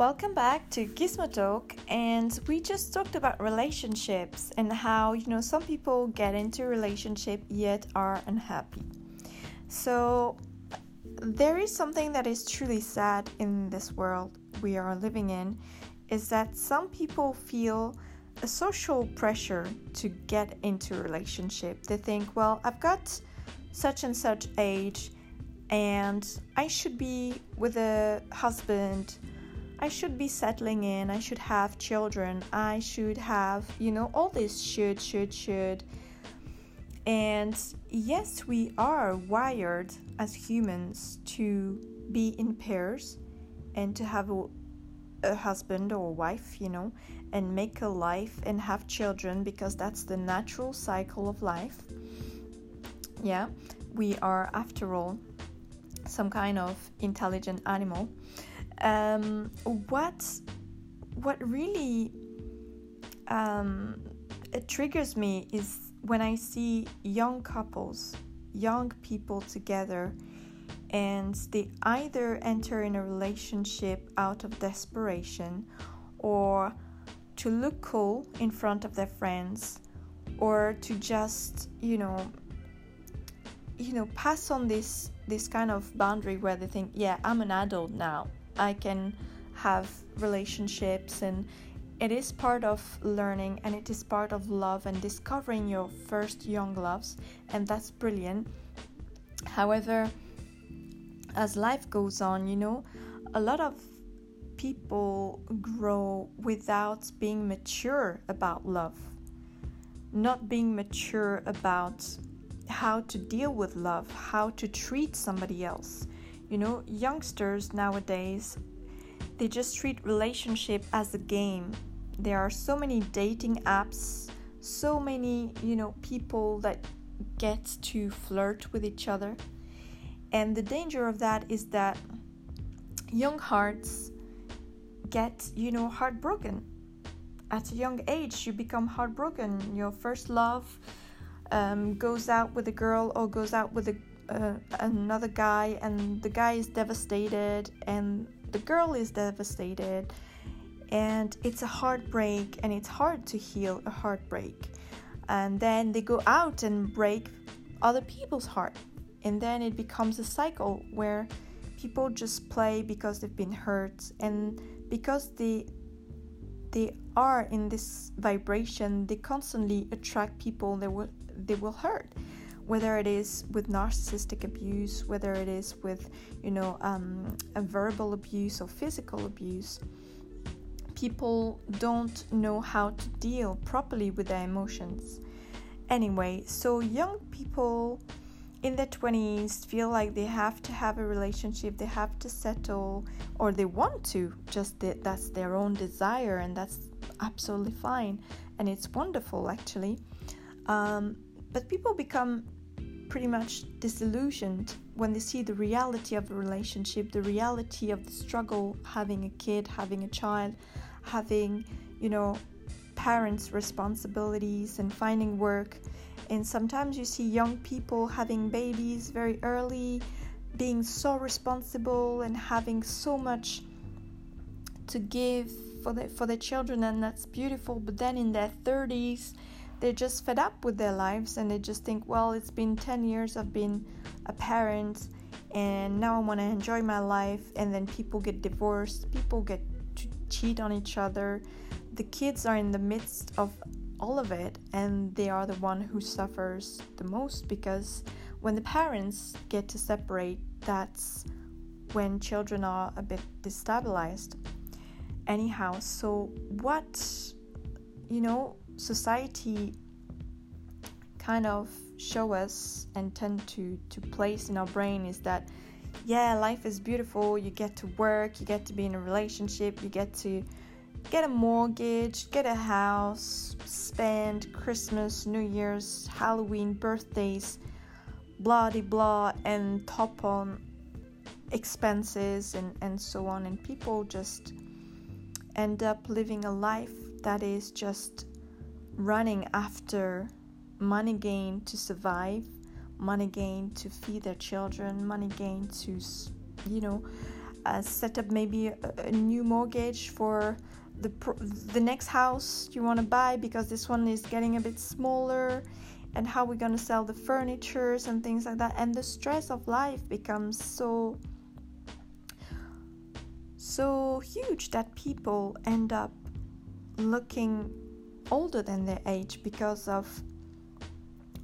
Welcome back to Gizmo Talk, and we just talked about relationships and how you know some people get into relationship yet are unhappy. So there is something that is truly sad in this world we are living in is that some people feel a social pressure to get into a relationship. They think, well, I've got such and such age and I should be with a husband. I should be settling in. I should have children. I should have, you know, all this should, should, should. And yes, we are wired as humans to be in pairs and to have a, a husband or wife, you know, and make a life and have children because that's the natural cycle of life. Yeah, we are, after all, some kind of intelligent animal. Um, what what really um, triggers me is when I see young couples, young people together, and they either enter in a relationship out of desperation or to look cool in front of their friends or to just, you know, you know, pass on this this kind of boundary where they think, yeah, I'm an adult now. I can have relationships and it is part of learning and it is part of love and discovering your first young loves and that's brilliant. However, as life goes on, you know, a lot of people grow without being mature about love, not being mature about how to deal with love, how to treat somebody else. You know, youngsters nowadays, they just treat relationship as a game. There are so many dating apps, so many, you know, people that get to flirt with each other. And the danger of that is that young hearts get, you know, heartbroken. At a young age, you become heartbroken. Your first love um, goes out with a girl or goes out with a, uh, another guy, and the guy is devastated, and the girl is devastated, and it's a heartbreak, and it's hard to heal a heartbreak. And then they go out and break other people's heart, and then it becomes a cycle where people just play because they've been hurt, and because they they are in this vibration, they constantly attract people they will they will hurt. Whether it is with narcissistic abuse, whether it is with you know um, a verbal abuse or physical abuse, people don't know how to deal properly with their emotions. Anyway, so young people in their 20s feel like they have to have a relationship, they have to settle, or they want to, just that that's their own desire, and that's absolutely fine. And it's wonderful, actually. Um, but people become pretty much disillusioned when they see the reality of the relationship, the reality of the struggle having a kid, having a child, having, you know, parents' responsibilities and finding work and sometimes you see young people having babies very early, being so responsible and having so much to give for the, for their children, and that's beautiful. But then in their 30s, they're just fed up with their lives and they just think, well, it's been 10 years I've been a parent and now I want to enjoy my life. And then people get divorced, people get to cheat on each other. The kids are in the midst of all of it and they are the one who suffers the most because when the parents get to separate that's when children are a bit destabilized anyhow so what you know society kind of show us and tend to to place in our brain is that yeah life is beautiful you get to work you get to be in a relationship you get to get a mortgage, get a house, spend Christmas, New Year's, Halloween, birthdays, blah de blah, and top on expenses and, and so on. And people just end up living a life that is just running after money gain to survive, money gain to feed their children, money gain to, you know, uh, set up maybe a, a, new mortgage for the the next house you want to buy because this one is getting a bit smaller and how we're to sell the furnitures and things like that. And the stress of life becomes so so huge that people end up looking older than their age because of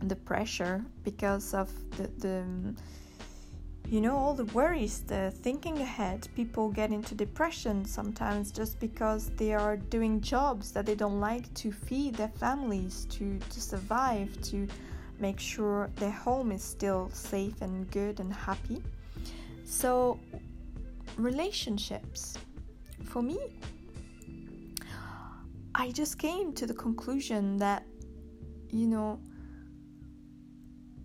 the pressure because of the, the you know all the worries the thinking ahead. People get into depression sometimes just because they are doing jobs that they don't like to feed their families to to survive to make sure their home is still safe and good and happy. So relationships. For me i just came to the conclusion that you know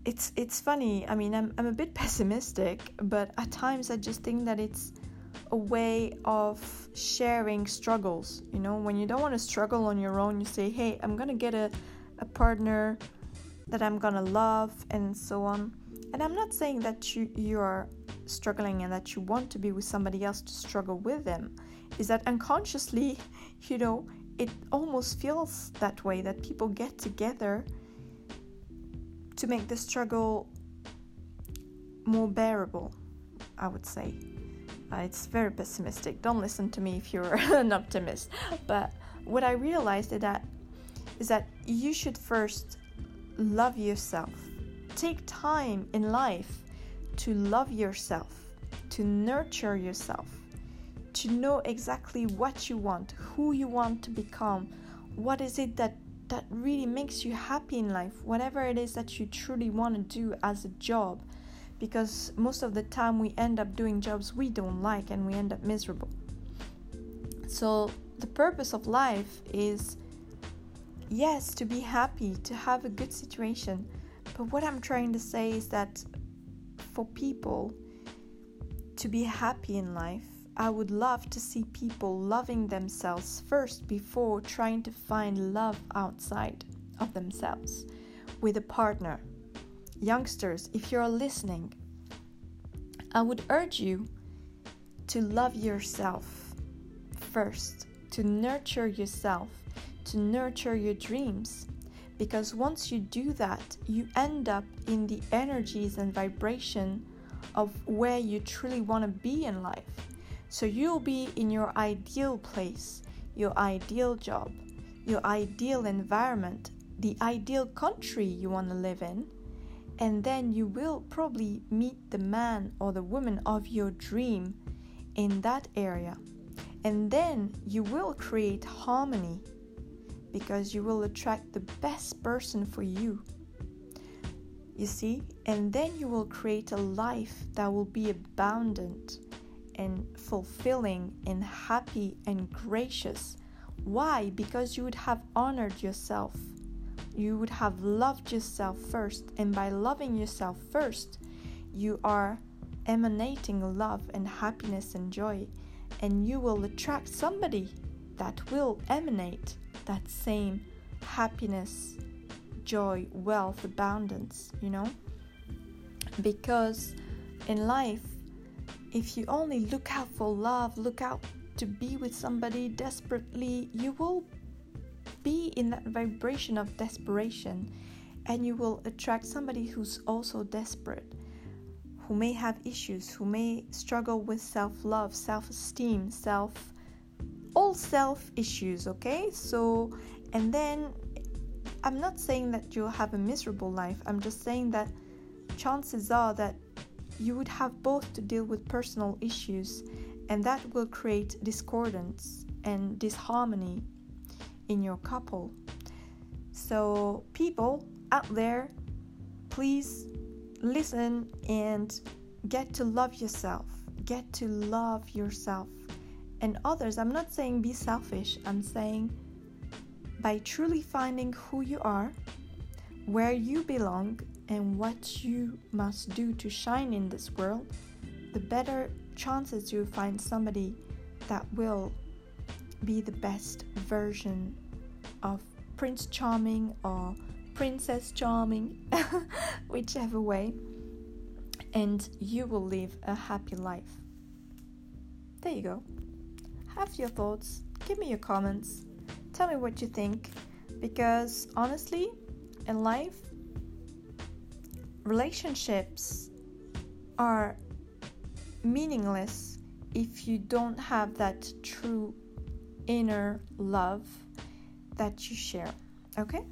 it's it's funny. I mean, I'm I'm a bit pessimistic, but at times I just think that it's a way of sharing struggles. You know, when you don't want to struggle on your own, you say, "Hey, I'm gonna get a a partner that I'm gonna love," and so on. And I'm not saying that you you are struggling and that you want to be with somebody else to struggle with them. Is that unconsciously, you know, it almost feels that way that people get together to make the struggle more bearable, I would say. Uh, it's very pessimistic. Don't listen to me if you're an optimist. But what I realized is that is that you should first love yourself. Take time in life to love yourself, to nurture yourself, to know exactly what you want, who you want to become, what is it that that really makes you happy in life, whatever it is that you truly want to do as a job. Because most of the time we end up doing jobs we don't like and we end up miserable. So, the purpose of life is yes, to be happy, to have a good situation. But what I'm trying to say is that for people to be happy in life, I would love to see people loving themselves first before trying to find love outside of themselves with a partner. Youngsters, if you're listening, I would urge you to love yourself first, to nurture yourself, to nurture your dreams. Because once you do that, you end up in the energies and vibration of where you truly want to be in life. So you'll be in your ideal place, your ideal job, your ideal environment, the ideal country you want to live in. And then you will probably meet the man or the woman of your dream in that area. And then you will create harmony because you will attract the best person for you. You see? And then you will create a life that will be abundant and fulfilling and happy and gracious. Why? Because you would have honored yourself. You would have loved yourself first. And by loving yourself first, you are emanating love and happiness and joy. And you will attract somebody that will emanate that same happiness, joy, wealth, abundance, you know? Because in life, if you only look out for love, look out to be with somebody desperately, you will be in that vibration of desperation and you will attract somebody who's also desperate, who may have issues, who may struggle with self love, self esteem, self, all self issues, okay? So, and then I'm not saying that you'll have a miserable life, I'm just saying that chances are that you would have both to deal with personal issues, and that will create discordance and disharmony in your couple. So, people out there, please listen and get to love yourself. Get to love yourself and others. I'm not saying be selfish, I'm saying by truly finding who you are, where you belong, and what you must do to shine in this world, the better chances you find somebody that will be the best version of Prince Charming or Princess Charming, whichever way, and you will live a happy life. there you go. Have your thoughts, give me your comments, tell me what you think, because honestly, in life, relationships are meaningless if you don't have that true inner love that you share. Okay?